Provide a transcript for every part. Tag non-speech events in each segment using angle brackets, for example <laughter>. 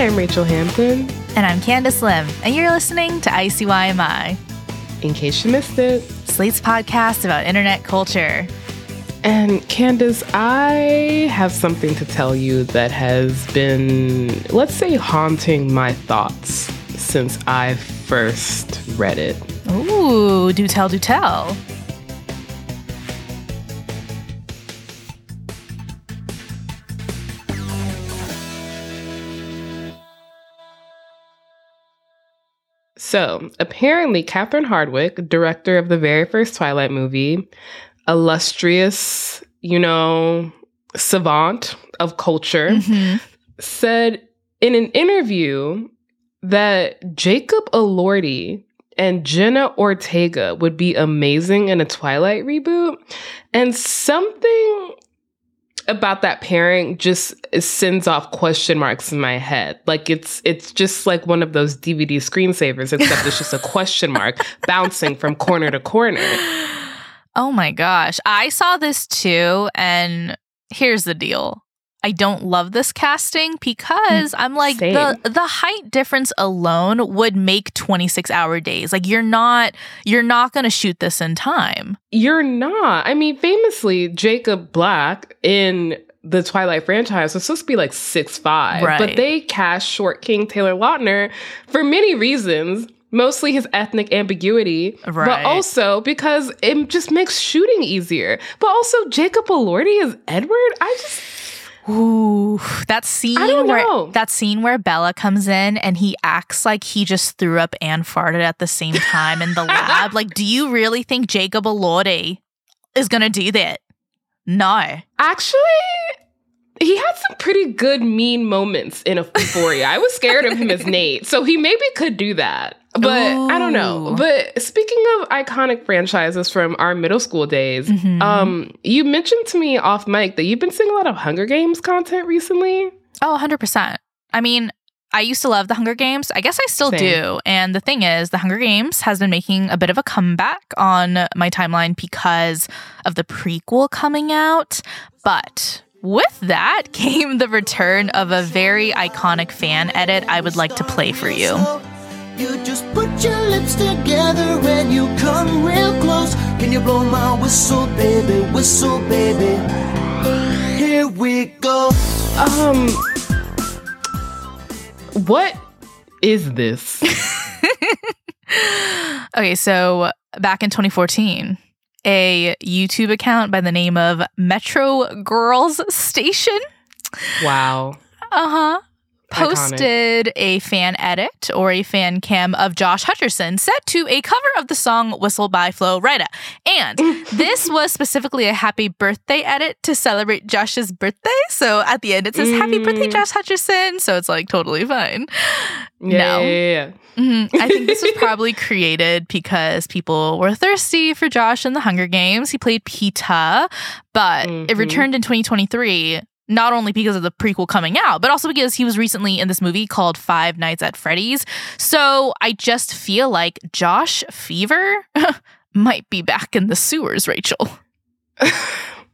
Hi, I'm Rachelle Hampton. And I'm Candice Lim, and you're listening to ICYMI, In case you missed it. Slate's podcast about internet culture. And Candice, I have something to tell you that has been, let's say, haunting my thoughts since I first read it. Ooh, do tell, do tell. So, apparently, Catherine Hardwicke, director of the very first Twilight movie, illustrious, you know, savant of culture, Mm-hmm. said in an interview that Jacob Elordi and Jenna Ortega would be amazing in a Twilight reboot. And something about that pairing just sends off question marks in my head. Like it's it's just like one of those DVD screensavers, except it's just a question mark <laughs> bouncing from corner to corner. Oh my gosh. I saw this too, and here's the deal. I don't love this casting because I'm like Same. the the height difference alone would make 26 hour days. Like you're not you're not going to shoot this in time. You're not. I mean, famously, Jacob Black in the Twilight franchise was supposed to be like six five, Right. but they cast short King Taylor Lautner for many reasons. Mostly his ethnic ambiguity, Right. but also because it just makes shooting easier. But also, Jacob Elordi is Edward. I just Ooh, that scene where that scene where Bella comes in and he acts like he just threw up and farted at the same time in the <laughs> lab. Like, do you really think Jacob Elordi is gonna do that? No. Actually, he had some pretty good mean moments in Euphoria. I was scared of him as <laughs> Nate, so he maybe could do that. But I don't know. But speaking of iconic franchises from our middle school days, Mhm. um, you mentioned to me off mic that you've been seeing a lot of Hunger Games content recently. Oh, 100%. I mean, I used to love the Hunger Games. I guess I still Same. do. And the thing is, the Hunger Games has been making a bit of a comeback on my timeline because of the prequel coming out. But with that <laughs> came the return of a very iconic fan edit I would like to play for you. You just put your lips together and you come real close. Can you blow my whistle, baby? Whistle, baby. Here we go. Um, what is this? <laughs> Okay, so back in 2014, a YouTube account by the name of Metro Girls Station wow. Uh huh. Iconic. Posted a fan edit or a fan cam of Josh Hutcherson set to a cover of the song Whistle by Flo Rida. And <laughs> this was specifically a happy birthday edit to celebrate Josh's birthday. So at the end it says happy birthday, Mm. Josh Hutcherson. So it's like totally fine. Yeah, No. yeah, yeah. Mhm. I think this was <laughs> probably created because people were thirsty for Josh in the Hunger Games. He played Peeta, but it Mhm. returned in 2023. Not only because of the prequel coming out, but also because he was recently in this movie called Five Nights at Freddy's. So I just feel like Josh Fever <laughs> might be back in the sewers, Rachelle. <laughs>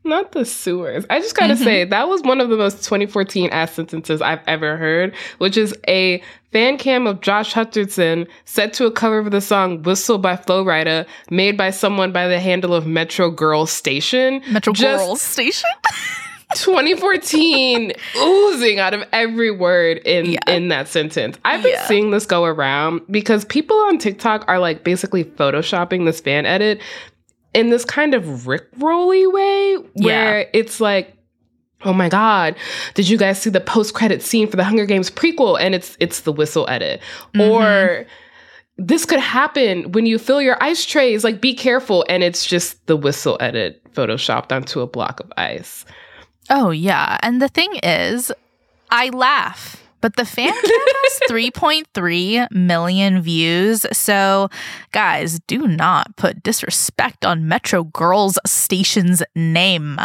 Not the sewers. I just gotta Mhm. say, that was one of the most 2014 ass sentences I've ever heard, which is a fan cam of Josh Hutcherson set to a cover of the song Whistle by Flo Rida, made by someone by the handle of Metro Girls Station. Metro Just Girls Station. <laughs> 2014 oozing out of every word in Yeah. in that sentence. I've been Yeah. seeing this go around because people on TikTok are like basically photoshopping this fan edit in this kind of Rick Rolly way where it's like oh my god did you guys see the post-credit scene for the hunger games prequel and it's it's the whistle edit Mm-hmm. or this could happen when you fill your ice trays like be careful and it's just the whistle edit photoshopped onto a block of ice Oh, yeah. And the thing is, I laugh, but the fan <laughs> cam has 3.3 million views. So, guys, do not put disrespect on Metro Girls Station's name.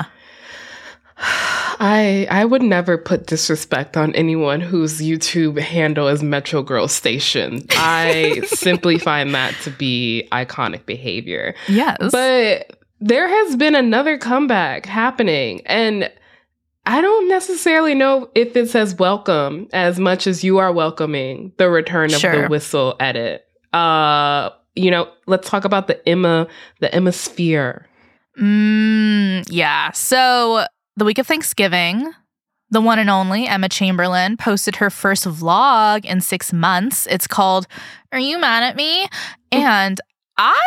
I I would never put disrespect on anyone whose YouTube handle is Metro Girl Station. I <laughs> simply find that to be iconic behavior. Yes. But there has been another comeback happening and I don't necessarily know if it's as welcome as much as you are welcoming the return of Sure. the whistle edit. Uh you know, let's talk about the Emma the Emma sphere. Mm, yeah. So the week of Thanksgiving, the one and only Emma Chamberlain posted her first vlog in six months. It's called Are You Mad at Me? And I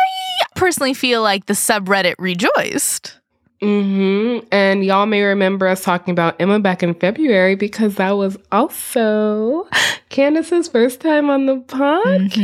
personally feel like the subreddit rejoiced. Hmm And y'all may remember us talking about Emma back in February because that was also Candice's first time on the podcast.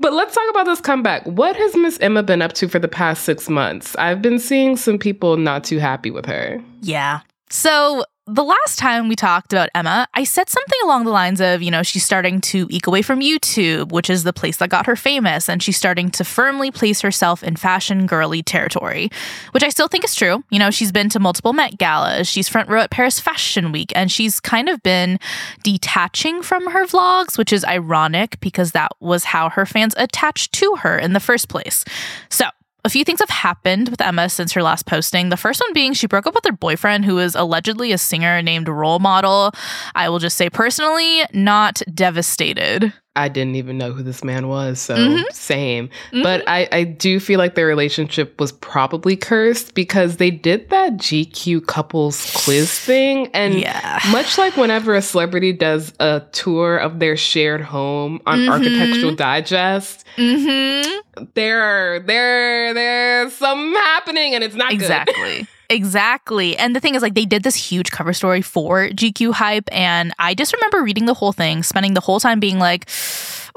But let's talk about this comeback. What has Miss Emma been up to for the past six months? I've been seeing some people not too happy with her. Yeah. So the last time we talked about Emma, I said something along the lines of, you know, she's starting to eke away from YouTube, which is the place that got her famous, and she's starting to firmly place herself in fashion girly territory, which I still think is true. You know, she's been to multiple Met galas, she's front row at Paris Fashion Week, and she's kind of been detaching from her vlogs, which is ironic because that was how her fans attached to her in the first place. So, a few things have happened with Emma since her last posting. The first one being she broke up with her boyfriend, who is allegedly a singer named Role Model. I will just say personally, not devastated. I didn't even know who this man was, so Mhm. same. But I, I do feel like their relationship was probably cursed because they did that GQ couples quiz thing. And Yeah. much like whenever a celebrity does a tour of their shared home on Mhm. Architectural Digest, Mm-hmm. there, there, there's something happening and it's not good. Exactly. <laughs> Exactly. And the thing is, like, they did this huge cover story for GQ Hype. And I just remember reading the whole thing, spending the whole time being like,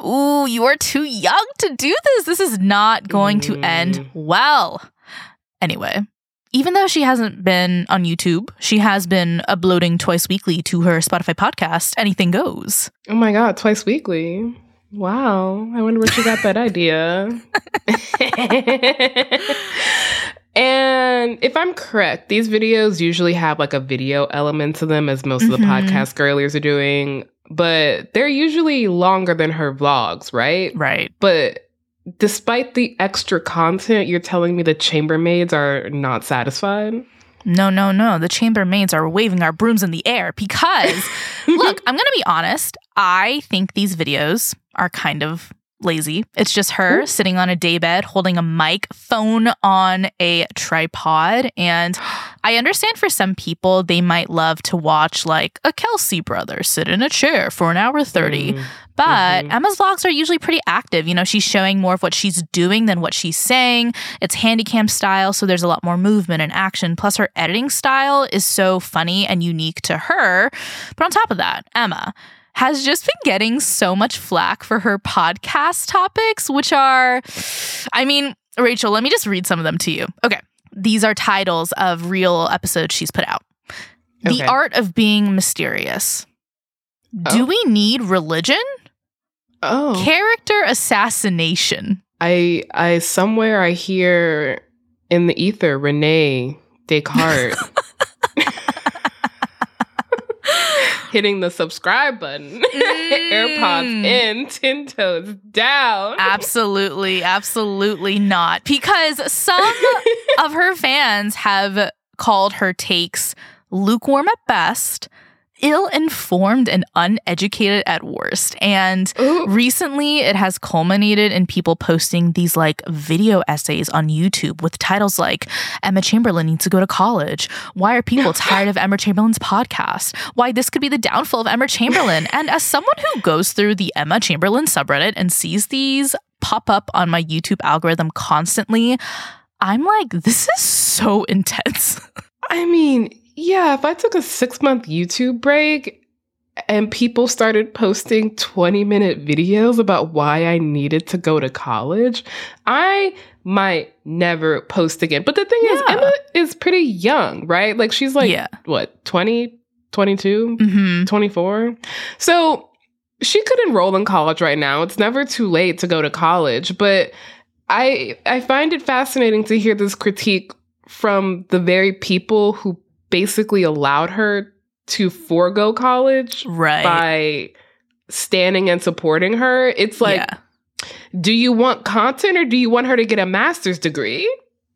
Ooh, you are too young to do this. This is not going to end Mm. well. Anyway, even though she hasn't been on YouTube, she has been uploading twice weekly to her Spotify podcast, Anything Goes. Oh my God, twice weekly. Wow. I wonder where she got that idea. <laughs> <laughs> and if I'm correct, these videos usually have like a video element to them, as most of the Mhm. podcast girlies are doing, but they're usually longer than her vlogs, right? Right. But despite the extra content, you're telling me the chambermaids are not satisfied? No, no, no. The chambermaids are waving our brooms in the air because, <laughs> look, I'm going to be honest. I think these videos are kind of lazy. It's just her Ooh. sitting on a daybed holding a mic, phone on a tripod. And <gasps> I understand for some people, they might love to watch like a Kelce brother sit in a chair for an hour 30. Mm. But Mhm. Emma's vlogs are usually pretty active. You know, she's showing more of what she's doing than what she's saying. It's handycam style, so there's a lot more movement and action. Plus, her editing style is so funny and unique to her. But on top of that, Emma has just been getting so much flack for her podcast topics, which are, I mean, Rachelle, let me just read some of them to you. Okay. These are titles of real episodes she's put out. The Art of Being Mysterious. Do Oh. we need religion? Oh. Character assassination. I I somewhere I hear in the ether René Descartes <laughs> hitting the subscribe button. <laughs> AirPods mm. in, ten toes down. Absolutely, absolutely not. Because some <laughs> of her fans have called her takes lukewarm at best, ill informed, and uneducated at worst. And Ooh. recently it has culminated in people posting these like video essays on YouTube with titles like Emma Chamberlain needs to go to college. Why are people <laughs> tired of Emma Chamberlain's podcast? Why this could be the downfall of Emma Chamberlain. And as someone who goes through the Emma Chamberlain subreddit and sees these pop up on my YouTube algorithm constantly, I'm like, this is so <laughs> intense. I mean, Yeah, if I took a six month YouTube break and people started posting 20 minute videos about why I needed to go to college, I might never post again. But the thing is, Emma is pretty young, right? Like she's like, Yeah. what, 20, 22, hmm 24? So she could enroll in college right now. It's never too late to go to college, but I I find it fascinating to hear this critique from the very people who basically allowed her to forego college Right. by standing and supporting her. It's like, yeah. do you want content or do you want her to get a master's degree?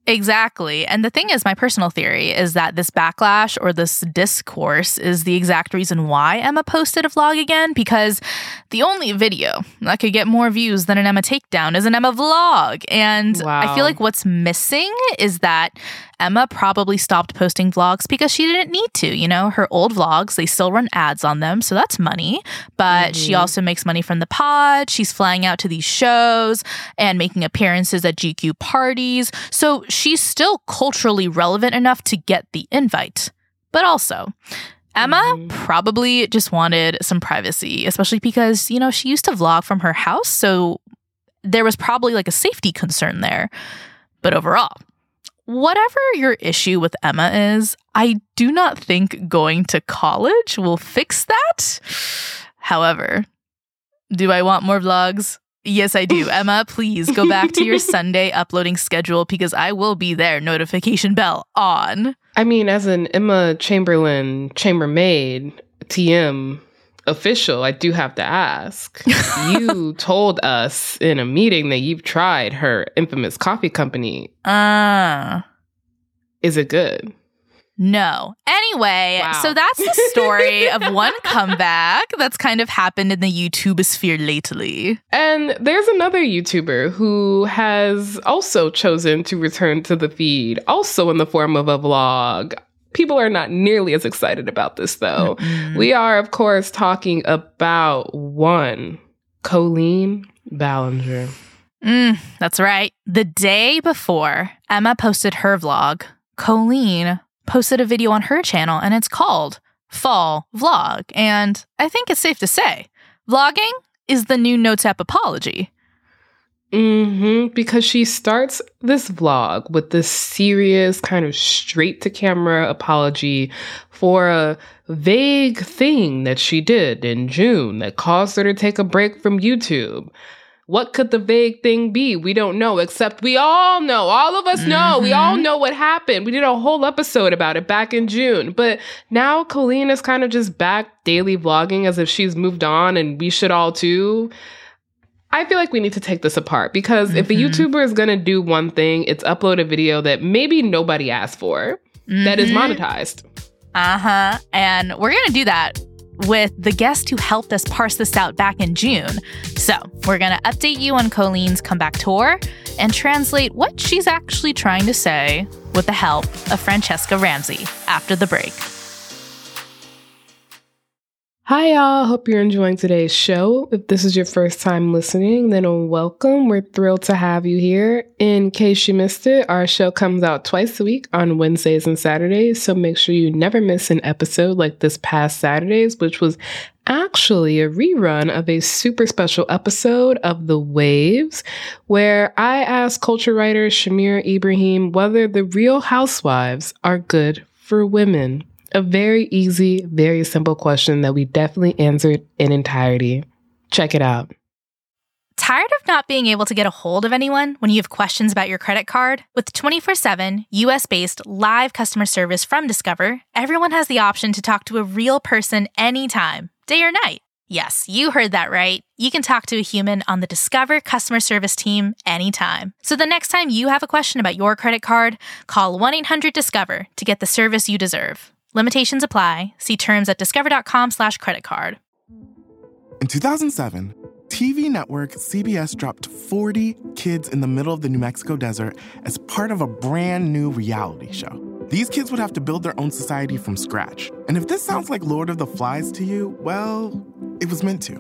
Exactly. And the thing is, my personal theory is that this backlash or this discourse is the exact reason why Emma posted a vlog again, because the only video that could get more views than an Emma takedown is an Emma vlog. And I feel like what's missing is that Emma probably stopped posting vlogs because she didn't need to. You know, her old vlogs, they still run ads on them. So that's money. But she Mhm. also makes money from the pod. She's flying out to these shows and making appearances at GQ parties. So she's still culturally relevant enough to get the invite. But also, Emma Mhm. probably just wanted some privacy, especially because, you know, she used to vlog from her house. So there was probably like a safety concern there. But overall, whatever your issue with Emma is, I do not think going to college will fix that. However, do I want more vlogs? Yes, I do. <laughs> Emma, please go back to your Sunday <laughs> uploading schedule because I will be there. Notification bell on. I mean, as an Emma Chamberlain chambermaid, TM official, I do have to ask. <laughs> you told us in a meeting that you've tried her infamous coffee company. Ah. Is it good? No. Anyway, Wow. so that's the story of <laughs> one comeback that's kind of happened in the YouTube sphere lately. And there's another YouTuber who has also chosen to return to the feed, also in the form of a vlog. People are not nearly as excited about this though. Mm. We are, of course, talking about one, Colleen Ballinger. Mm, that's right. The day before Emma posted her vlog, Colleen posted a video on her channel and it's called Fall Vlog. And I think it's safe to say vlogging is the new Notes app apology. Hmm because she starts this vlog with this serious, kind of straight to camera apology for a vague thing that she did in June that caused her to take a break from YouTube. What could the vague thing be? We don't know, except we all know. All of us know. We all Mhm. know what happened. We did a whole episode about it back in June. But now Colleen is kind of just back daily vlogging as if she's moved on and we should all too. I feel like we need to take this apart because if a Mhm. YouTuber is going to do one thing, it's upload a video that maybe nobody asked for that is Mhm. monetized. Uh huh. And we're going to do that with the guest who helped us parse this out back in June. So we're going to update you on Colleen's comeback tour and translate what she's actually trying to say with the help of Franchescha Ramsey after the break. Hi, y'all. Hope you're enjoying today's show. If this is your first time listening, then welcome. We're thrilled to have you here. In case you missed it, our show comes out twice a week on Wednesdays and Saturdays. So make sure you never miss an episode like this past Saturday's, which was actually a rerun of a super special episode of The Waves, where I asked culture writer Shamir Ibrahim whether the real housewives are good for women. A very easy, very simple question that we definitely answered in entirety. Check it out. Tired of not being able to get a hold of anyone when you have questions about your credit card? With 24 7 US based live customer service from Discover, everyone has the option to talk to a real person anytime, day or night. Yes, you heard that right. You can talk to a human on the Discover customer service team anytime. So the next time you have a question about your credit card, call 1 800 Discover to get the service you deserve. Limitations apply. See terms at discover.com slash credit card. In 2007, TV network CBS dropped 40 kids in the middle of the New Mexico desert as part of a brand new reality show. These kids would have to build their own society from scratch. And if this sounds like Lord of the Flies to you, well, it was meant to.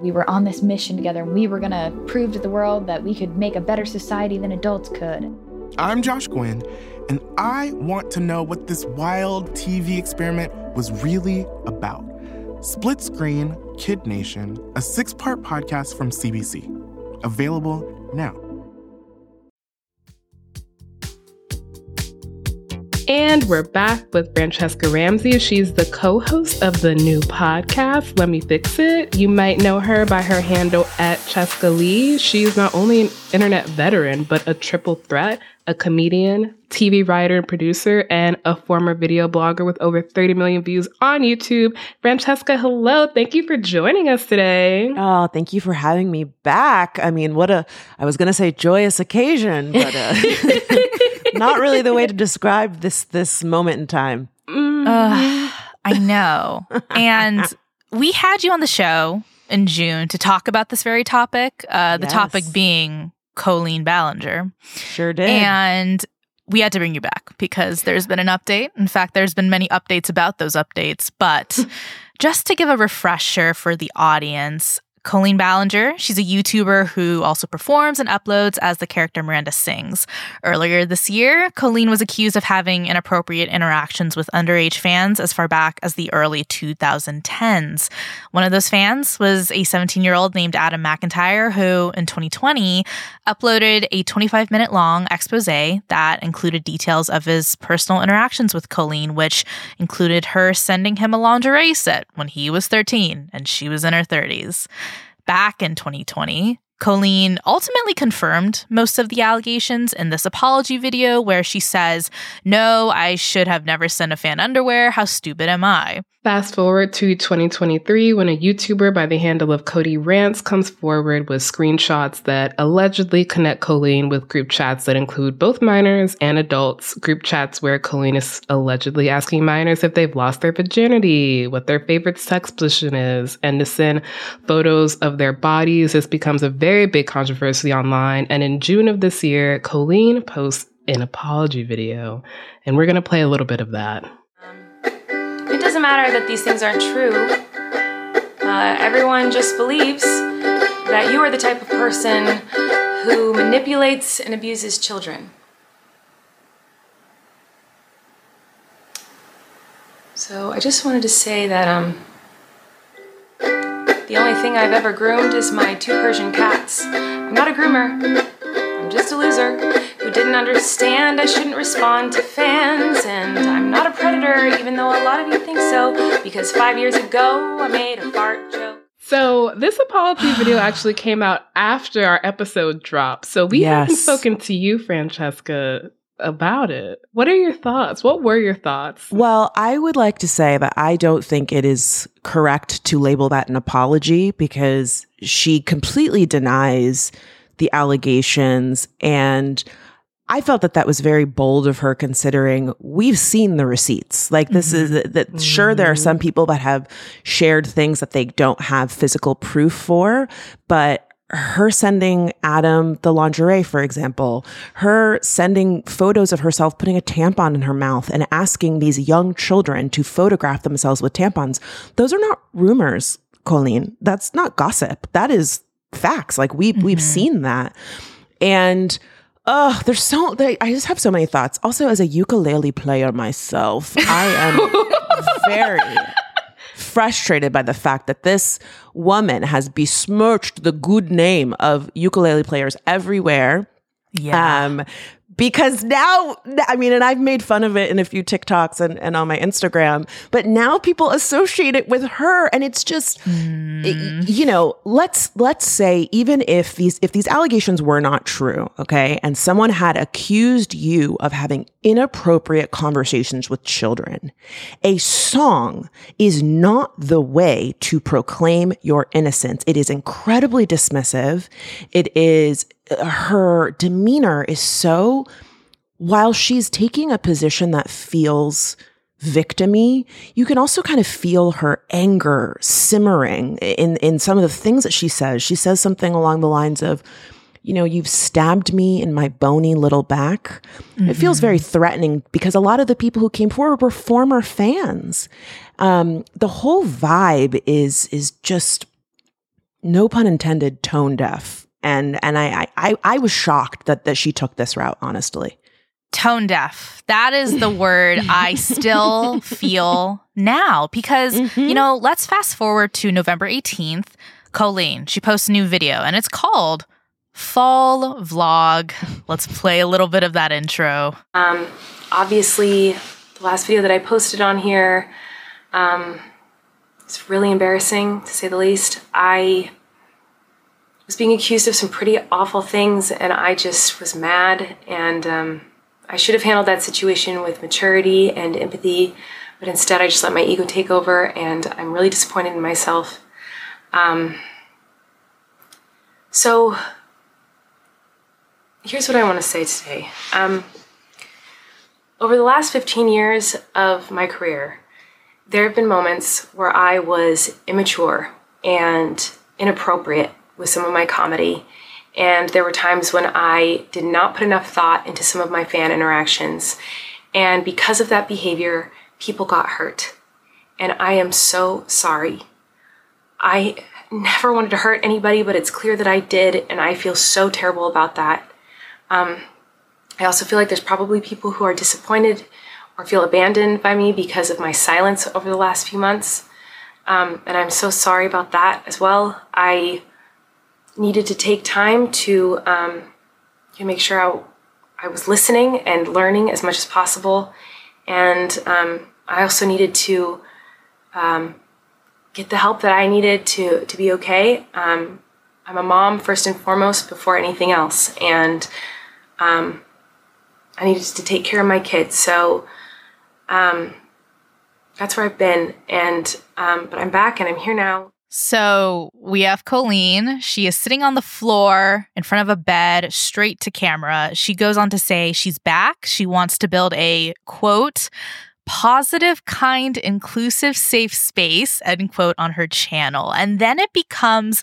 We were on this mission together and we were going to prove to the world that we could make a better society than adults could. I'm Josh Gwynn, and I want to know what this wild TV experiment was really about. Split Screen Kid Nation, a six part podcast from CBC. Available now. And we're back with Franchescha Ramsey. She's the co host of the new podcast, Let Me Fix It. You might know her by her handle at Chescaleigh. She's not only an internet veteran, but a triple threat a comedian, TV writer and producer, and a former video blogger with over 30 million views on YouTube. Franchescha, hello. Thank you for joining us today. Oh, thank you for having me back. I mean, what a, I was going to say joyous occasion, but uh, <laughs> not really the way to describe this, this moment in time. Uh, I know. And we had you on the show in June to talk about this very topic. Uh, the Yes. topic being Colleen Ballinger. Sure did. And we had to bring you back because there's been an update. In fact, there's been many updates about those updates. But <laughs> just to give a refresher for the audience, Colleen Ballinger, she's a YouTuber who also performs and uploads as the character Miranda Sings. Earlier this year, Colleen was accused of having inappropriate interactions with underage fans as far back as the early 2010s. One of those fans was a 17 year old named Adam McIntyre, who in 2020 uploaded a 25 minute long expose that included details of his personal interactions with Colleen, which included her sending him a lingerie set when he was 13 and she was in her 30s. Back in 2020, Colleen ultimately confirmed most of the allegations in this apology video where she says, No, I should have never sent a fan underwear. How stupid am I? Fast forward to 2023 when a YouTuber by the handle of KodeeRants comes forward with screenshots that allegedly connect Colleen with group chats that include both minors and adults. Group chats where Colleen is allegedly asking minors if they've lost their virginity, what their favorite sex position is, and to send photos of their bodies. This becomes a very big controversy online. And in June of this year, Colleen posts an apology video. And we're going to play a little bit of that. It doesn't matter that these things aren't true. Uh, everyone just believes that you are the type of person who manipulates and abuses children. So I just wanted to say that um, the only thing I've ever groomed is my two Persian cats. I'm not a groomer. I'm just a loser who didn't understand I shouldn't respond to fans, and I'm not a predator, even though a lot of you think so, because five years ago I made a fart joke. So this apology video <sighs> actually came out after our episode dropped. So we haven't spoken to you, Franchescha, about it. What are your thoughts? What were your thoughts? Well, I would like to say that I don't think it is correct to label that an apology because she completely denies the allegations. And I felt that that was very bold of her considering we've seen the receipts. Like, this is mm-hmm. that sure, there are some people that have shared things that they don't have physical proof for, but her sending Adam the lingerie, for example, her sending photos of herself putting a tampon in her mouth and asking these young children to photograph themselves with tampons. Those are not rumors, Colleen. That's not gossip. That is facts. Like we we've mm-hmm. seen that. And oh, there's so they, I just have so many thoughts. Also, as a ukulele player myself, I am <laughs> very frustrated by the fact that this woman has besmirched the good name of ukulele players everywhere. Yeah. Um, because now, I mean, and I've made fun of it in a few TikToks and, and on my Instagram, but now people associate it with her. And it's just, y- mm. you know, let's, let's say, even if these, if these allegations were not true, okay, and someone had accused you of having inappropriate conversations with children, a song is not the way to proclaim your innocence. It is incredibly dismissive. It is, her demeanor is so, while she's taking a position that feels victimy, you can also kind of feel her anger simmering in, in some of the things that she says. She says something along the lines of, you know, you've stabbed me in my bony little back. It feels very threatening because a lot of the people who came forward were former fans. Um, the whole vibe is is just no pun intended, tone deaf. And and I I I, I was shocked that that she took this route, honestly. tone deaf. That is the <laughs> word I still feel now because, mm-hmm. you know, let's fast forward to November 18th. Colleen, she posts a new video and it's called Fall Vlog. Let's play a little bit of that intro. Um, obviously, the last video that I posted on here, um, it's really embarrassing to say the least. I was being accused of some pretty awful things and I just was mad and um, I should have handled that situation with maturity and empathy, but instead I just let my ego take over, and I'm really disappointed in myself. Um, so, here's what I want to say today. Um, over the last 15 years of my career, there have been moments where I was immature and inappropriate with some of my comedy and there were times when I did not put enough thought into some of my fan interactions. And because of that behavior, people got hurt. And I am so sorry. I never wanted to hurt anybody, but it's clear that I did, and I feel so terrible about that. Um, I also feel like there's probably people who are disappointed or feel abandoned by me because of my silence over the last few months. Um, and I'm so sorry about that as well. I needed to take time to um, make sure I, I, was listening and learning as much as possible. And um, I also needed to um, get the help that I needed to, to be okay. Um, I'm a mom first and foremost before anything else. And um, I needed to take care of my kids. So um, that's where I've been. And but I'm back and I'm here now. So we have Colleen. She is sitting on the floor in front of a bed, straight to camera. She goes on to say she's back. She wants to build a quote, positive, kind, inclusive, safe space, end quote, on her channel. And then it becomes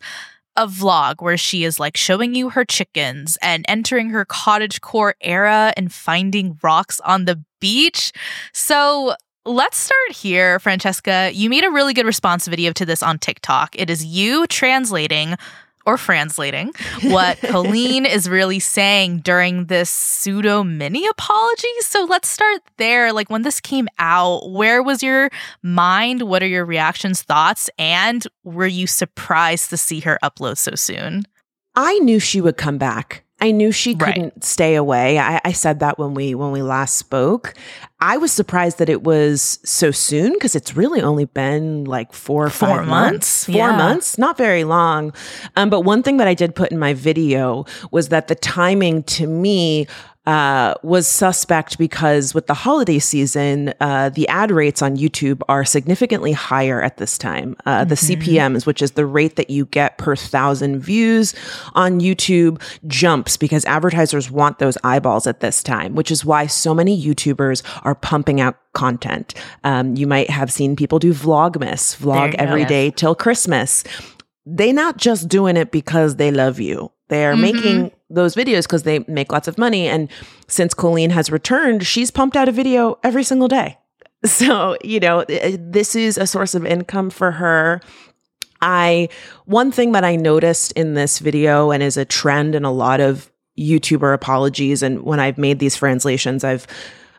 a vlog where she is like showing you her chickens and entering her cottage core era and finding rocks on the beach. So Let's start here, Franchescha. You made a really good response video to this on TikTok. It is you translating or translating <laughs> what Colleen is really saying during this pseudo mini apology. So let's start there. Like when this came out, where was your mind? What are your reactions, thoughts? And were you surprised to see her upload so soon? I knew she would come back. I knew she couldn't right. stay away. I, I, said that when we when we last spoke. I was surprised that it was so soon because it's really only been like four or four five months. months. Four yeah. months, not very long. Um, but one thing that I did put in my video was that the timing to me uh, was suspect because with the holiday season, uh, the ad rates on YouTube are significantly higher at this time. Uh, mm-hmm. The CPMs, which is the rate that you get per thousand views on YouTube, jumps because advertisers want those eyeballs at this time, which is why so many YouTubers are pumping out content. Um, you might have seen people do Vlogmas, vlog every go. day till Christmas. They not just doing it because they love you. They are mm-hmm. making those videos because they make lots of money. And since Colleen has returned, she's pumped out a video every single day. <laughs> So, you know, uh, this is a source of income for her. I, one thing that I noticed in this video and is a trend in a lot of YouTuber apologies, and when I've made these translations, I've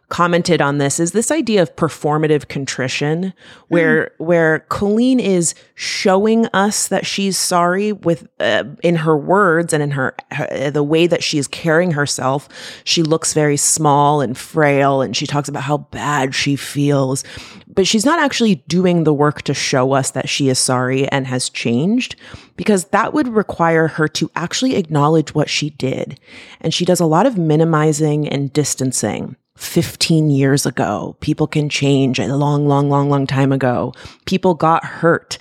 commented on this is this idea of performative contrition where mm. where Colleen is showing us that she's sorry with uh, in her words and in her, her the way that she is carrying herself she looks very small and frail and she talks about how bad she feels but she's not actually doing the work to show us that she is sorry and has changed because that would require her to actually acknowledge what she did and she does a lot of minimizing and distancing 15 years ago. People can change a long, long, long, long time ago. People got hurt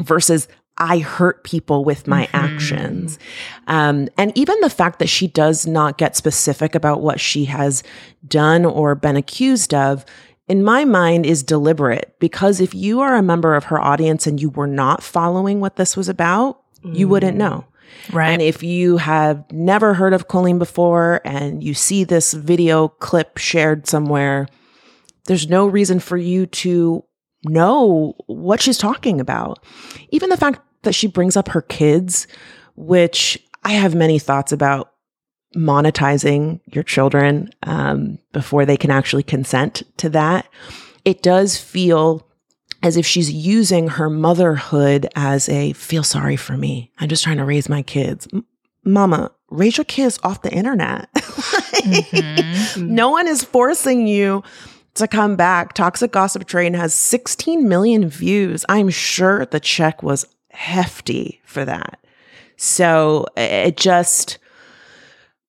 versus I hurt people with my mm-hmm. actions. Um, and even the fact that she does not get specific about what she has done or been accused of, in my mind, is deliberate because if you are a member of her audience and you were not following what this was about, mm. you wouldn't know. Right. And if you have never heard of Colleen before and you see this video clip shared somewhere, there's no reason for you to know what she's talking about. Even the fact that she brings up her kids, which I have many thoughts about monetizing your children um, before they can actually consent to that. It does feel as if she's using her motherhood as a feel sorry for me. I'm just trying to raise my kids. M- Mama, raise your kids off the internet. <laughs> mm-hmm. No one is forcing you to come back. Toxic Gossip Train has 16 million views. I'm sure the check was hefty for that. So it just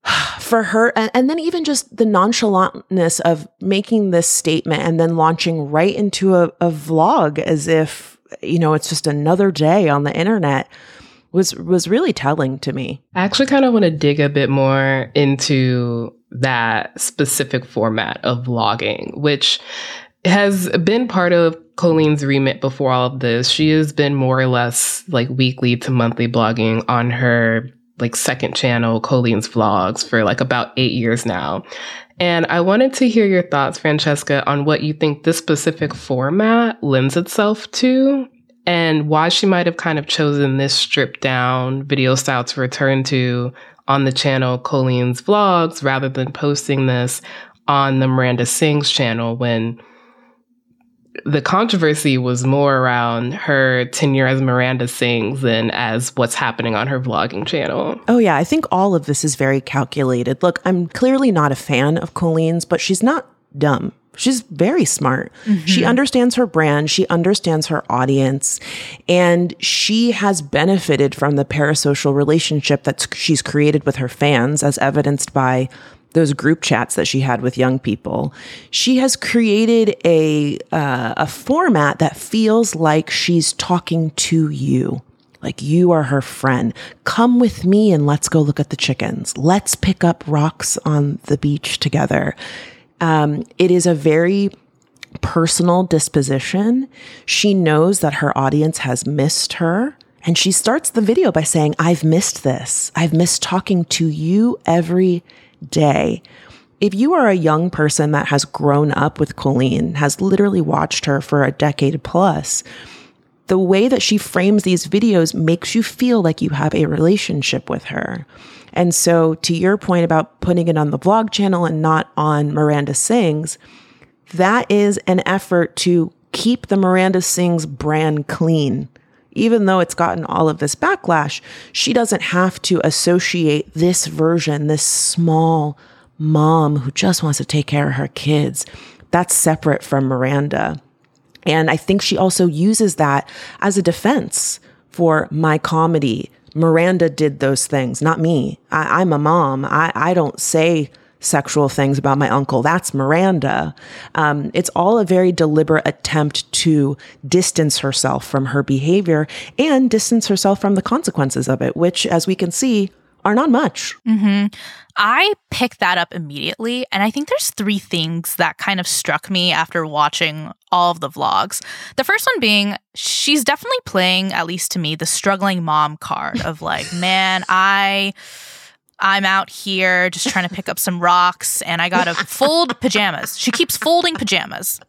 <sighs> for her and, and, then even just the nonchalantness of making this statement and then launching right into a, a vlog as if you know it's just another day on the internet was was really telling to me i actually kind of want to dig a bit more into that specific format of vlogging which has been part of Colleen's remit before all of this. She has been more or less like weekly to monthly blogging on her like second channel, Colleen's Vlogs, for like about eight years now. And I wanted to hear your thoughts, Franchescha, on what you think this specific format lends itself to and why she might have kind of chosen this stripped down video style to return to on the channel Colleen's Vlogs rather than posting this on the Miranda Sings channel when the controversy was more around her tenure as Miranda Sings than as what's happening on her vlogging channel. Oh, yeah. I think all of this is very calculated. Look, I'm clearly not a fan of Colleen's, but she's not dumb. She's very smart. Mm-hmm. She understands her brand. She understands her audience. And she has benefited from the parasocial relationship that she's created with her fans, as evidenced by those group chats that she had with young people, she has created a uh, a format that feels like she's talking to you. Like you are her friend. Come with me and let's go look at the chickens. Let's pick up rocks on the beach together. Um, it is a very personal disposition. She knows that her audience has missed her. And she starts the video by saying, I've missed this. I've missed talking to you every day. If you are a young person that has grown up with Colleen, has literally watched her for a decade plus, the way that she frames these videos makes you feel like you have a relationship with her. And so, to your point about putting it on the vlog channel and not on Miranda Sings, that is an effort to keep the Miranda Sings brand clean even though it's gotten all of this backlash, she doesn't have to associate this version, this small mom who just wants to take care of her kids. That's separate from Miranda. And I think she also uses that as a defense for my comedy. Miranda did those things, not me. I, am a mom. I, I don't say sexual things about my uncle. That's Miranda. Um, it's all a very deliberate attempt to distance herself from her behavior and distance herself from the consequences of it, which, as we can see, are not much. Mm-hmm. I picked that up immediately. And I think there's three things that kind of struck me after watching all of the vlogs. The first one being, she's definitely playing, at least to me, the struggling mom card of like, <laughs> man, I I'm out here just trying to pick up some rocks and I got to fold pajamas. She keeps folding pajamas.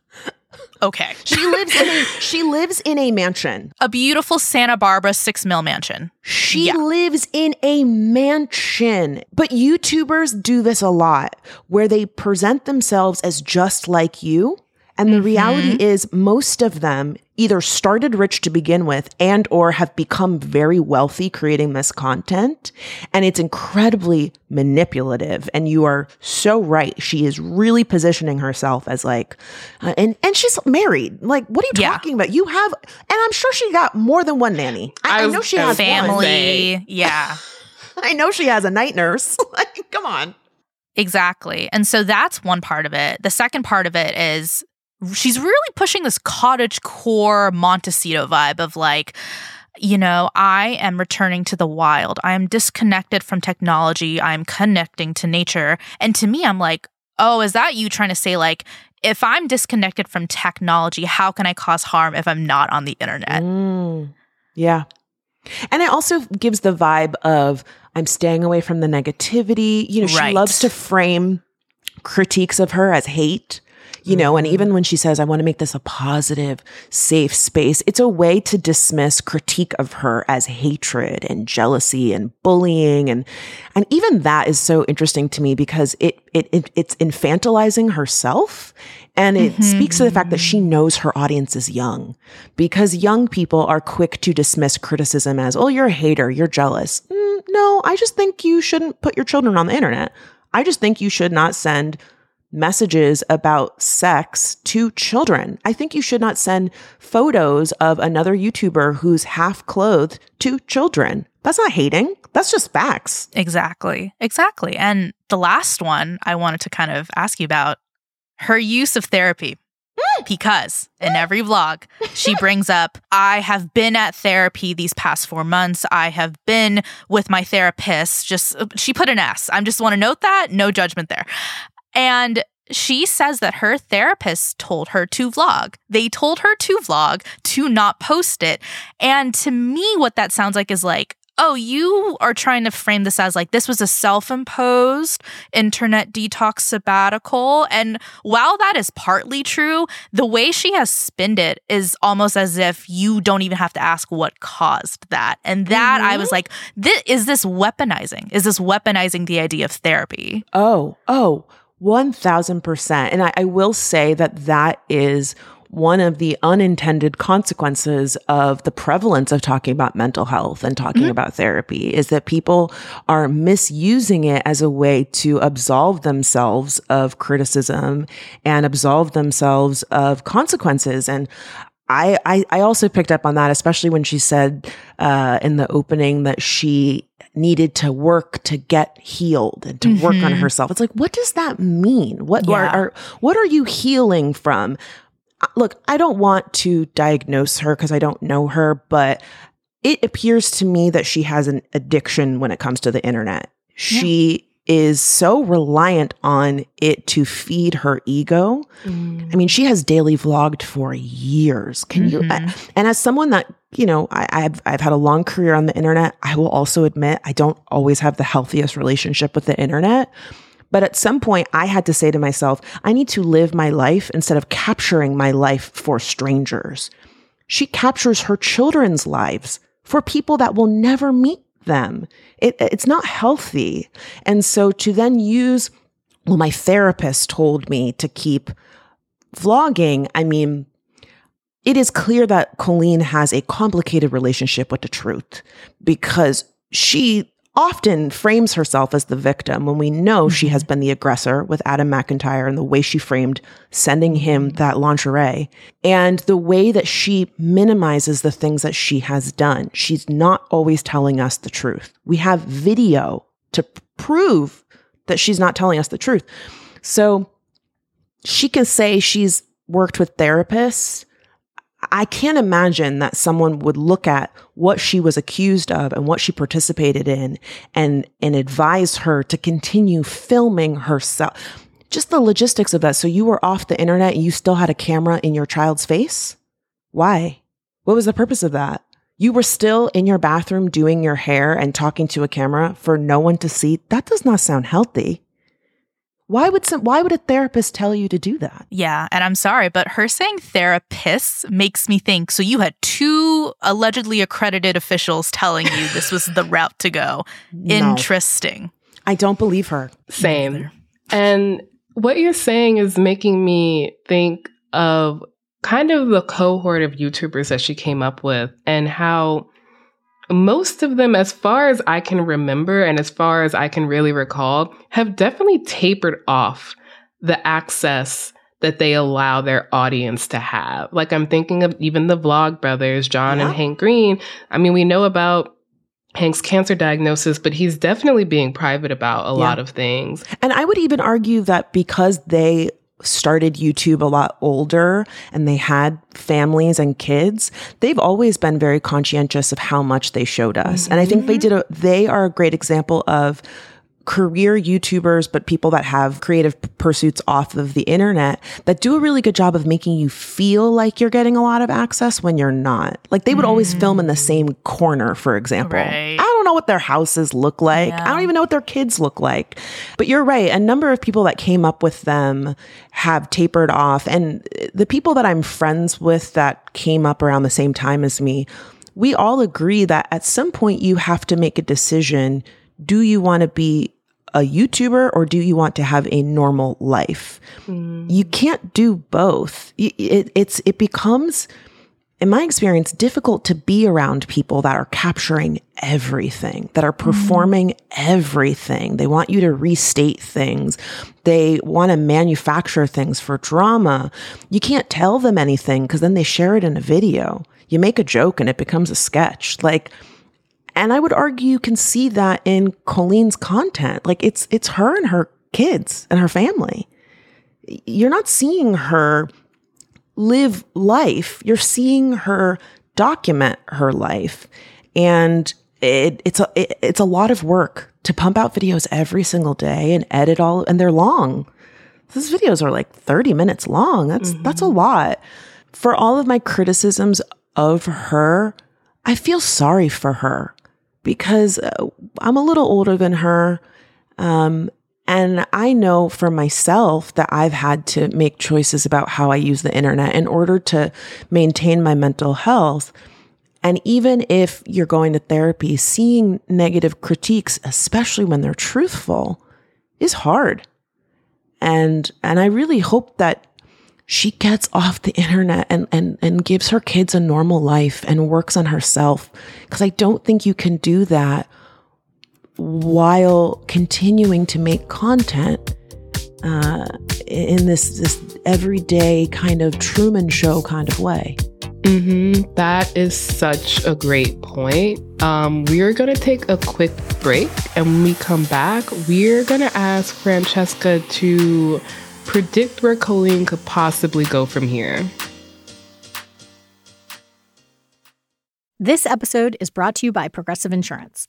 Okay. She lives in a she lives in a mansion. A beautiful Santa Barbara 6 mil mansion. She yeah. lives in a mansion. But YouTubers do this a lot where they present themselves as just like you and the mm-hmm. reality is most of them either started rich to begin with and or have become very wealthy creating this content. And it's incredibly manipulative. And you are so right. She is really positioning herself as like uh, and and she's married. Like what are you yeah. talking about? You have and i'm sure she got more than one nanny. I, I, I know she has family. yeah. <laughs> I know she has a night nurse. <laughs> Like come on. Exactly. And so that's one part of it. The second part of it is she's really pushing this cottage core Montecito vibe of like, you know, I am returning to the wild. I am disconnected from technology. I'm connecting to nature. And to me, I'm like, oh, is that you trying to say, like, if I'm disconnected from technology, how can I cause harm if I'm not on the internet? Mm, yeah. And it also gives the vibe of I'm staying away from the negativity. You know, she right. loves to frame critiques of her as hate you know, and even when she says, I want to make this a positive, safe space, it's a way to dismiss critique of her as hatred and jealousy and bullying. And, and even that is so interesting to me because it, it, it it's infantilizing herself. And it speaks to the fact that she knows her audience is young because young people are quick to dismiss criticism as, oh, you're a hater, you're jealous. Mm, no, I just think you shouldn't put your children on the internet. I just think you should not send messages about sex to children. I think you should not send photos of another YouTuber who's half clothed to children. That's not hating. That's just facts. Exactly. Exactly. And the last one I wanted to kind of ask you about her use of therapy. Mm. Because in mm. every vlog, she <laughs> brings up, I have been at therapy these past four months. I have been with my therapist. Just, uh, she put an S. I just want to note that. No judgment there. And she says that her therapist told her to vlog. They told her to vlog, to not post it. And to me, what that sounds like is like, oh, you are trying to frame this as like this was a self imposed internet detox sabbatical. And while that is partly true, the way she has spinned it is almost as if you don't even have to ask what caused that. And that I was mm-hmm. like, this, is this weaponizing? Is this weaponizing the idea of therapy? Oh, oh, 1000%. And I, I will say that that is one of the unintended consequences of the prevalence of talking about mental health and talking mm-hmm. about therapy is that people are misusing it as a way to absolve themselves of criticism and absolve themselves of consequences. And I, I, I also picked up on that, especially when she said uh, in the opening that she needed to work to get healed and to work on herself. It's like, what does that mean? What are, Yeah. are what are you healing from? Uh, Look, I don't want to diagnose her because I don't know her, but it appears to me that she has an addiction when it comes to the internet. She is so reliant on it to feed her ego. Mm. I mean, she has daily vlogged for years. Can you? Mm-hmm. I- and as someone that you know, I, I've I've had a long career on the internet. I will also admit I don't always have the healthiest relationship with the internet. But at some point, I had to say to myself, I need to live my life instead of capturing my life for strangers. She captures her children's lives for people that will never meet them. It, it's not healthy. And so to then use, well, my therapist told me to keep vlogging. I mean, it is clear that Colleen has a complicated relationship with the truth because she often frames herself as the victim when we know she has mm-hmm. been the aggressor with Adam McIntyre and the way she framed sending him mm-hmm. that lingerie and the way that she minimizes the things that she has done. She's not always telling us the truth. We have video to prove that she's not telling us the truth. So she can say she's worked with therapists. I can't imagine that someone would look at what she was accused of and what she participated in and and advise her to continue filming herself. Just the logistics of that. So you were off the internet and you still had a camera in your child's face? Why? What was the purpose of that? You were still in your bathroom doing your hair and talking to a camera for no one to see. That does not sound healthy. Why would some why would a therapist tell you to do that? Yeah, and I'm sorry, but her saying therapists makes me think so you had two allegedly accredited officials telling you this was the route to go. <laughs> Interesting. I don't believe her. Same. And what you're saying is making me think of kind of the cohort of YouTubers that she came up with and how most of them, as far as I can remember and as far as I can really recall, have definitely tapered off the access that they allow their audience to have. Like I'm thinking of even the Vlog brothers, John and Hank Green. I mean, we know about Hank's cancer diagnosis, but he's definitely being private about a Yeah. lot of things. And I would even argue that because they started YouTube a lot older and they had families and kids, they've always been very conscientious of how much they showed us. And I think they did a they are a great example of career YouTubers, but people that have creative pursuits off of the internet that do a really good job of making you feel like you're getting a lot of access when you're not. Like they would always film in the same corner, for example. Right. Know what their houses look like. I don't even know what their kids look like. But you're right. A number of people that came up with them have tapered off. And the people that I'm friends with that came up around the same time as me, we all agree that at some point you have to make a decision. Do you want to be a YouTuber or do you want to have a normal life? Hmm. You can't do both. It, it, it's, it becomes, in my experience, difficult to be around people that are capturing everything, that are mm-hmm. performing everything. They want you to restate things. They want to manufacture things for drama. You can't tell them anything because then they share it in a video. You make a joke and it becomes a sketch. Like, and I would argue you can see that in Colleen's content. Like it's it's her and her kids and her family. You're not seeing her live life. You're seeing her document her life. And it, it's a it, it's a lot of work to pump out videos every single day and edit all and they're long. These videos are like 30 minutes long. That's that's a lot. For all of my criticisms of her, I feel sorry for her because uh, I'm a little older than her. Um, and I know for myself that I've had to make choices about how I use the internet in order to maintain my mental health. And even if you're going to therapy, seeing negative critiques, especially when they're truthful, is hard. And and I really hope that she gets off the internet and, and, and gives her kids a normal life and works on herself. Cause I don't think you can do that while continuing to make content uh, in this, this everyday kind of Truman show kind of way. Mm-hmm. That is such a great point. Um, we're going to take a quick break. And when we come back, we're going to ask Franchescha to predict where Colleen could possibly go from here. This episode is brought to you by Progressive Insurance.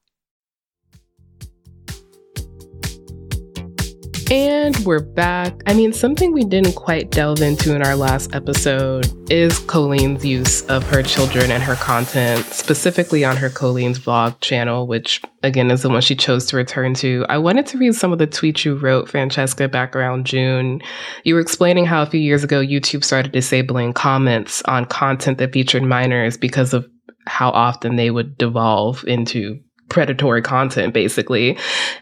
And we're back. I mean, something we didn't quite delve into in our last episode is Colleen's use of her children and her content, specifically on her Colleen's vlog channel, which again is the one she chose to return to. I wanted to read some of the tweets you wrote, Franchescha, back around June. You were explaining how a few years ago YouTube started disabling comments on content that featured minors because of how often they would devolve into predatory content, basically.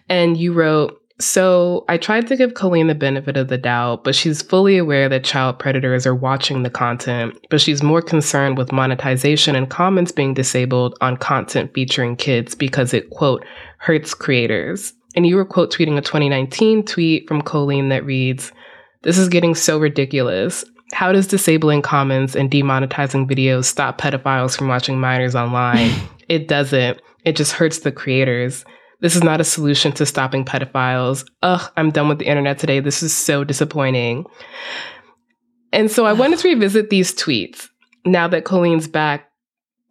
And you wrote, so I tried to give Colleen the benefit of the doubt, but she's fully aware that child predators are watching the content, but she's more concerned with monetization and comments being disabled on content featuring kids because it, quote, hurts creators. And you were quote tweeting a 2019 tweet from Colleen that reads, This is getting so ridiculous. How does disabling comments and demonetizing videos stop pedophiles from watching minors online? <laughs> it doesn't. It just hurts the creators. This is not a solution to stopping pedophiles. Ugh, I'm done with the internet today. This is so disappointing. And so I wanted to revisit these tweets now that Colleen's back,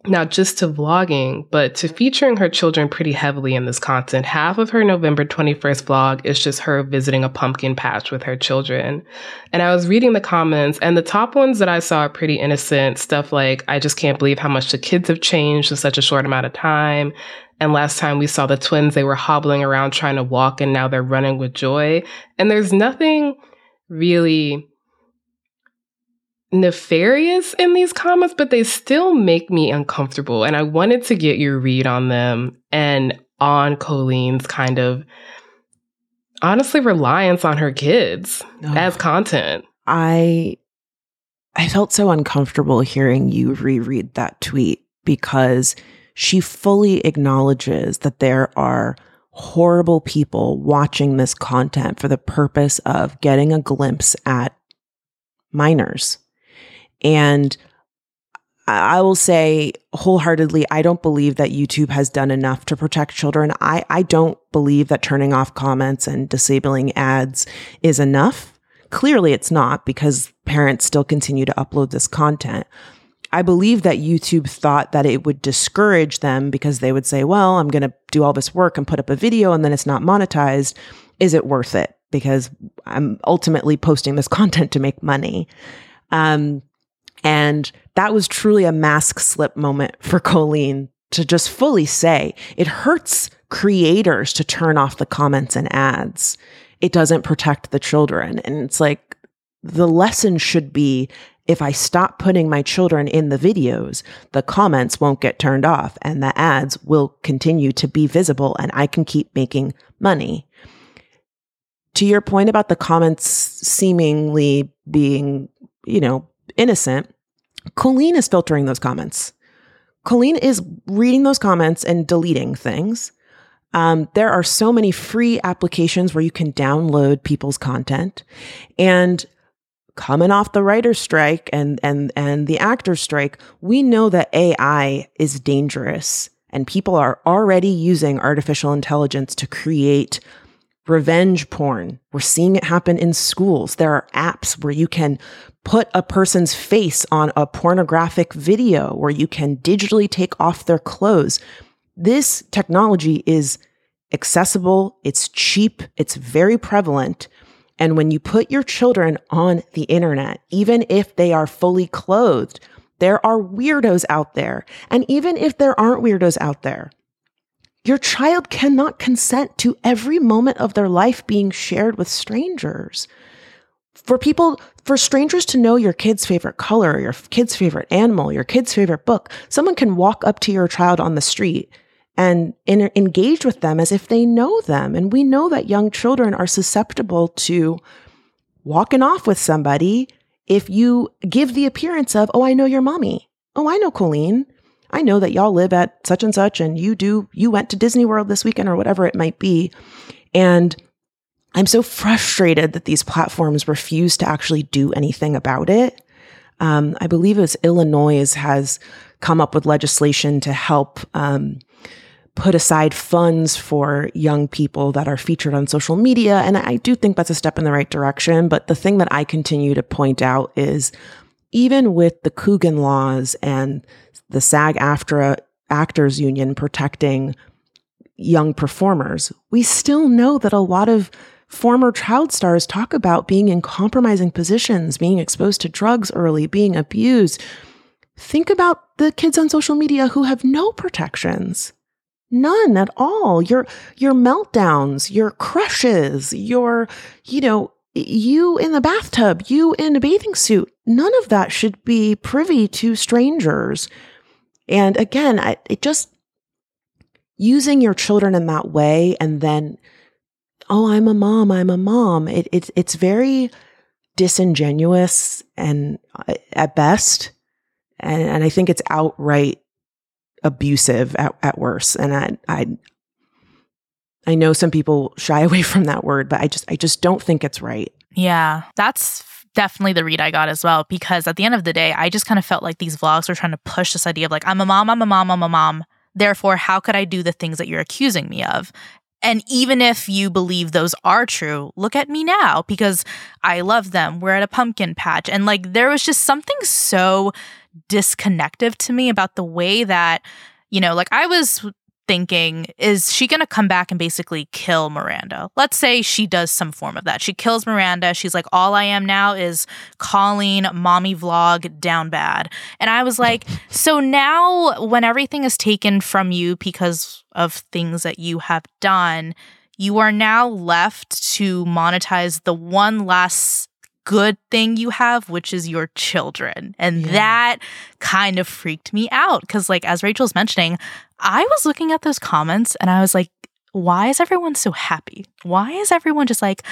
not just to vlogging, but to featuring her children pretty heavily in this content. Half of her November 21st vlog is just her visiting a pumpkin patch with her children. And I was reading the comments, and the top ones that I saw are pretty innocent. Stuff like, I just can't believe how much the kids have changed in such a short amount of time. And last time we saw the twins, they were hobbling around trying to walk, and now they're running with joy. And there's nothing really nefarious in these comments, but they still make me uncomfortable. And I wanted to get your read on them and on Colleen's kind of honestly reliance on her kids Ugh. as content. I I felt so uncomfortable hearing you reread that tweet because she fully acknowledges that there are horrible people watching this content for the purpose of getting a glimpse at minors. And I will say wholeheartedly, I don't believe that YouTube has done enough to protect children. I, I don't believe that turning off comments and disabling ads is enough. Clearly, it's not because parents still continue to upload this content. I believe that YouTube thought that it would discourage them because they would say, well, I'm going to do all this work and put up a video and then it's not monetized. Is it worth it? Because I'm ultimately posting this <laughs> content to make money. Um, and that was truly a mask slip moment for <laughs> Colleen to just fully say it hurts creators to turn off the comments and ads. It doesn't protect the children. And it's like the lesson should be if I stop putting my children in the videos, the comments won't get turned off and the ads will continue to be visible and I can keep making money. To your point about the comments seemingly being, you know, innocent, Colleen is filtering those comments. Colleen is reading those comments and deleting things. Um, there are so many free applications where you can download people's content. And coming off the writer's strike and and and the actor's strike, we know that AI is dangerous and people are already using artificial intelligence to create revenge porn. We're seeing it happen in schools. There are apps where you can put a person's face on a pornographic video where you can digitally take off their clothes. This technology is accessible, it's cheap, it's very prevalent. And when you put your children on the internet, even if they are fully clothed, there are weirdos out there. And even if there aren't weirdos out there, your child cannot consent to every moment of their life being shared with strangers. For people, for strangers to know your kid's favorite color, your kid's favorite animal, your kid's favorite book, someone can walk up to your child on the street and in, engage with them as if they know them. And we know that young children are susceptible to walking off with somebody if you give the appearance of, oh, I know your mommy. Oh, I know Colleen. I know that y'all live at such and such and you do, you went to Disney World this weekend or whatever it might be. And I'm so frustrated that these platforms refuse to actually do anything about it. Um, I believe it's Illinois has come up with legislation to help um, put aside funds for young people that are featured on social media. And I do think that's a step in the right direction. But the thing that I continue to point out is even with the Coogan laws and the SAG AFTRA Actors Union protecting young performers, we still know that a lot of former child stars talk about being in compromising positions, being exposed to drugs early, being abused. Think about the kids on social media who have no protections. None at all. Your your meltdowns, your crushes, your you know, you in the bathtub, you in a bathing suit. None of that should be privy to strangers. And again, I, it just using your children in that way and then oh, I'm a mom, I'm a mom. It, it it's very disingenuous and uh, at best and, and I think it's outright abusive at, at worst. And I, I, I know some people shy <laughs> away from that word, but I just, I just don't think it's right. Yeah, that's definitely the read I got as well. Because at the end of the day, I just kind of felt like these vlogs were trying to push this idea of like, I'm a mom, I'm a mom, I'm a mom. Therefore, how could I do the things that you're accusing me of? And even if you believe those are true, look at me now because I love them. We're at a pumpkin patch. And like, there was just something so disconnective to me about the way that, you know, like I was thinking, is she going to come back and basically kill Miranda? Let's say she does some form of that. She kills Miranda. She's like, all I am now is calling mommy vlog down bad. And I was like, so now when everything is taken from you because of things that you have done, you are now left to monetize the one last good thing you have, which is your children. And yeah. that kind of freaked me out because, like, as Rachelle's mentioning, I was looking at those comments and I was like, why is everyone so happy? Why is everyone just like,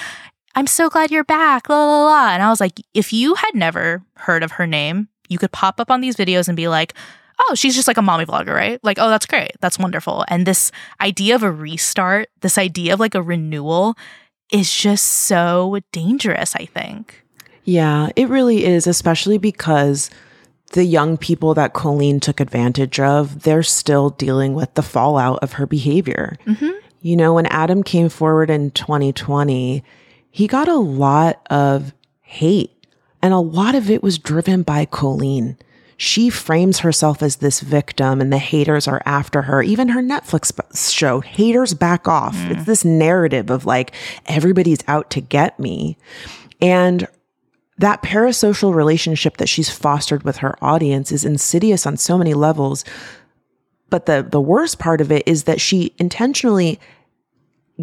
I'm so glad you're back, la la la. And I was like, if you had never heard of her name, you could pop up on these videos and be like, oh, she's just like a mommy vlogger, right? Like, oh, that's great. That's wonderful. And this idea of a restart, this idea of like a renewal is just so dangerous, I think. Yeah, it really is, especially because the young people that Colleen took advantage of, they're still dealing with the fallout of her behavior. Mm-hmm. You know, when Adam came forward in 2020, he got a lot of hate, and a lot of it was driven by Colleen. She frames herself as this victim, and the haters are after her. Even her Netflix show, Haters Back Off. Mm. It's this narrative of like, everybody's out to get me. And that parasocial relationship that she's fostered with her audience is insidious on so many levels. But the, the worst part of it is that she intentionally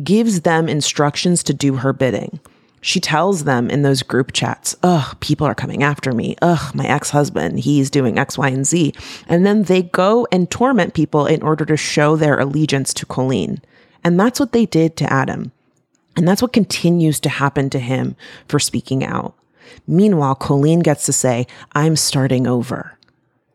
gives them instructions to do her bidding. She tells them in those group chats, ugh, people are coming after me. Ugh, my ex husband, he's doing X, Y, and Z. And then they go and torment people in order to show their allegiance to Colleen. And that's what they did to Adam. And that's what continues to happen to him for speaking out. Meanwhile, Colleen gets to say, I'm starting over.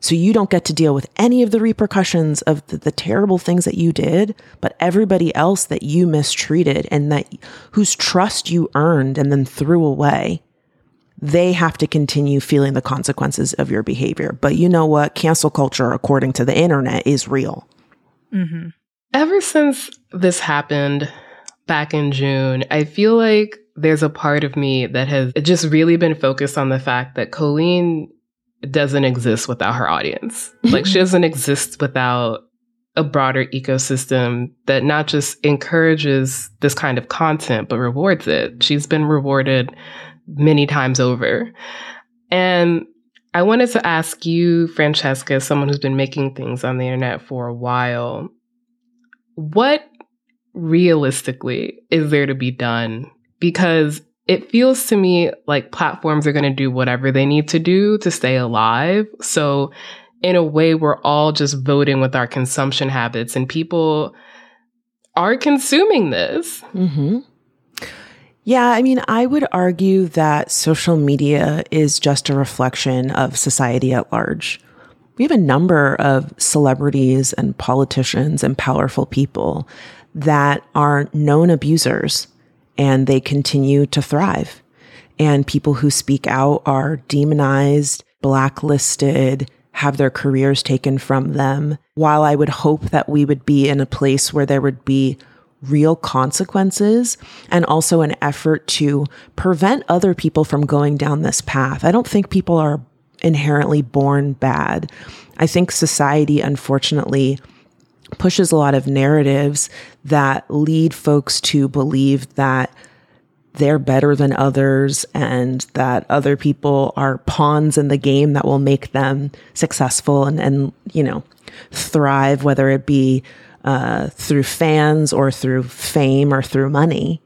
So you don't get to deal with any of the repercussions of the, the, terrible things that you did, but everybody else that you mistreated and that whose trust you earned and then threw away, they have to continue feeling the consequences of your behavior. But you know what? Cancel culture, according to the internet, is real. Mm-hmm. Ever since this happened back in June, I feel like there's a part of me that has just really been focused on the fact that Colleen doesn't exist without her audience. <laughs> like she doesn't exist without a broader ecosystem that not just encourages this kind of content, but rewards it. She's been rewarded many times over. And I wanted to ask you, Franchescha, as someone who's been making things on the internet for a while, what realistically is there to be done because it feels to me like platforms are going to do whatever they need to do to stay alive. So, in a way, we're all just voting with our consumption habits, and people are consuming this. Mm-hmm. Yeah, I mean, I would argue that social media is just a reflection of society at large. We have a number of celebrities and politicians and powerful people that are known abusers and they continue to thrive. And people who speak out are demonized, blacklisted, have their careers taken from them. While I would hope that we would be in a place where there would be real consequences and also an effort to prevent other people from going down this path. I don't think people are inherently born bad. I think society, unfortunately, pushes a lot of narratives that lead folks to believe that they're better than others and that other people are pawns in the game that will make them successful and, and you know, thrive, whether it be uh, through fans or through fame or through money.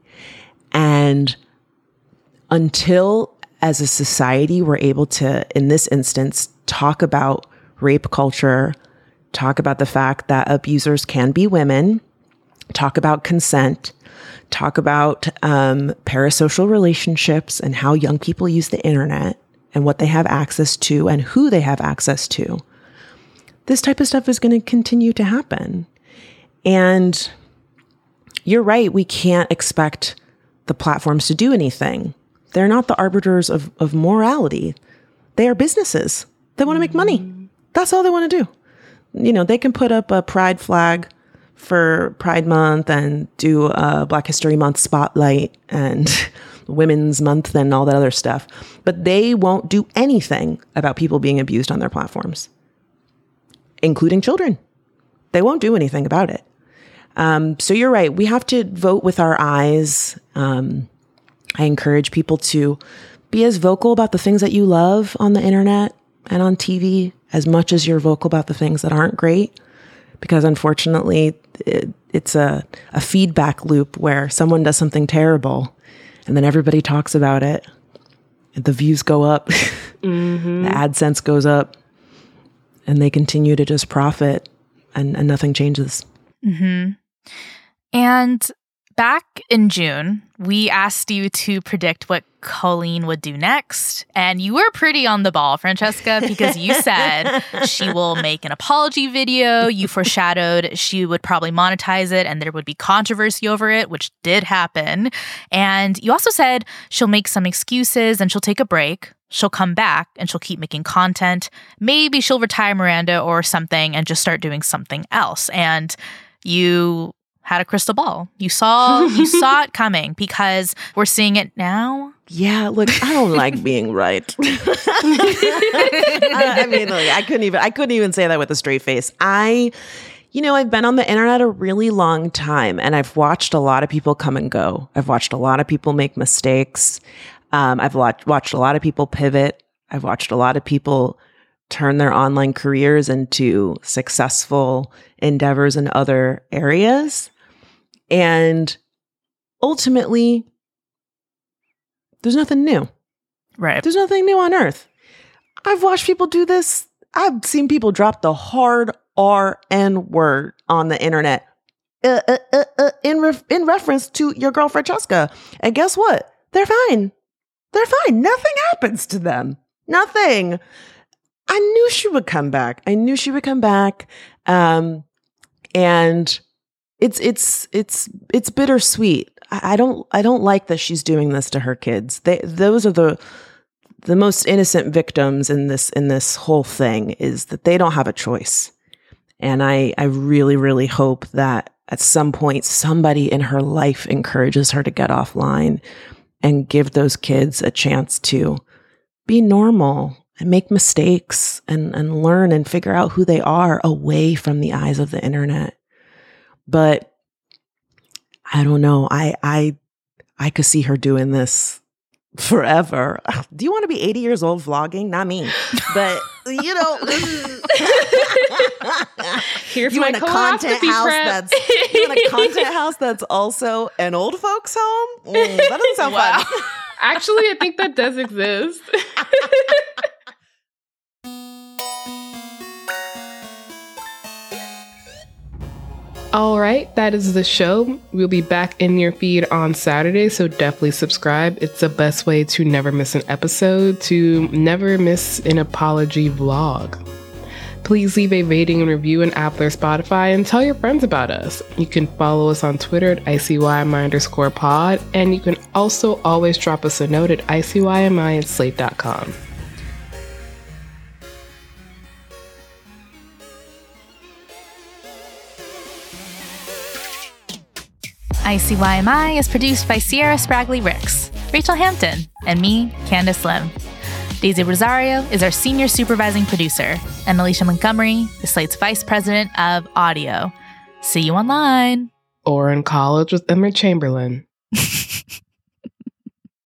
And until as a society we're able to, in this instance, talk about rape culture talk about the fact that abusers can be women, talk about consent, talk about um, parasocial relationships and how young people use the internet and what they have access to and who they have access to. This type of stuff is going to continue to happen. And you're right, we can't expect the platforms to do anything. They're not the arbiters of, of morality. They are businesses. They want to make money. That's all they want to do you know, they can put up a pride flag for Pride Month and do a Black History Month spotlight and <laughs> Women's Month and all that other stuff. But they won't do anything about people being abused on their platforms, including children. They won't do anything about it. Um, so you're right. We have to vote with our eyes. Um, I encourage people to be as vocal about the things that you love on the internet and on TV as much as you're vocal about the things that aren't great. Because unfortunately, it, it's a, a feedback loop where someone does something terrible and then everybody talks about it. The views go up, <laughs> mm-hmm. the AdSense goes up, and they continue to just profit and, and nothing changes. Mm-hmm. And back in June, we asked you to predict what Colleen would do next. And you were pretty on the ball, Franchescha, because you <laughs> said she will make an apology video. You foreshadowed she would probably monetize it and there would be controversy over it, which did happen. And you also said she'll make some excuses and she'll take a break. She'll come back and she'll keep making content. Maybe she'll retire Miranda or something and just start doing something else. And you had a crystal ball. You saw <laughs> you saw it coming because we're seeing it now. Yeah, look, I don't <laughs> like being right. I, <laughs> I mean, like, I couldn't even I couldn't even say that with a straight face. I you know, I've been on the internet a really long time and I've watched a lot of people come and go. I've watched a lot of people make mistakes. Um, I've watched, watched a lot of people pivot. I've watched a lot of people turn their online careers into successful endeavors in other areas. And ultimately, there's nothing new. Right. There's nothing new on earth. I've watched people do this. I've seen people drop the hard R N word on the internet uh, uh, uh, uh in, ref- in reference to your girl Franchescha. And guess what? They're fine. They're fine. Nothing happens to them. Nothing. I knew she would come back. I knew she would come back. Um, and it's it's it's it's bittersweet. I, don't I don't like that she's doing this to her kids. They those are the the most innocent victims in this in this whole thing is that they don't have a choice. And I I really really hope that at some point somebody in her life encourages her to get offline and give those kids a chance to be normal and make mistakes and, and learn and figure out who they are away from the eyes of the internet. But I don't know. I I I could see her doing this forever. <laughs> Do you want to be 80 years old vlogging? Not me. But you know, <laughs> Here's <laughs> you my in a content house prep. that's you in a content house that's also an old folks home. Mm, that doesn't sound Wow. fun. Actually, I think that does exist. All right, that is the show. We'll be back in your feed on Saturday, so definitely subscribe. It's the best way to never miss an episode, to never miss an apology vlog. Please leave a rating and review in Apple or Spotify and tell your friends about us. You can follow us on Twitter at ICYMI underscore pod, and you can also always drop us a note at ICYMI at slate.com. ICYMI is produced by Sierra Spragley Ricks, Rachelle Hampton, and me, Candice Lim. Daisy Rosario is our senior supervising producer, and Alicia Montgomery is Slate's vice president of audio. See you online. Or in college with Emma Chamberlain. <laughs>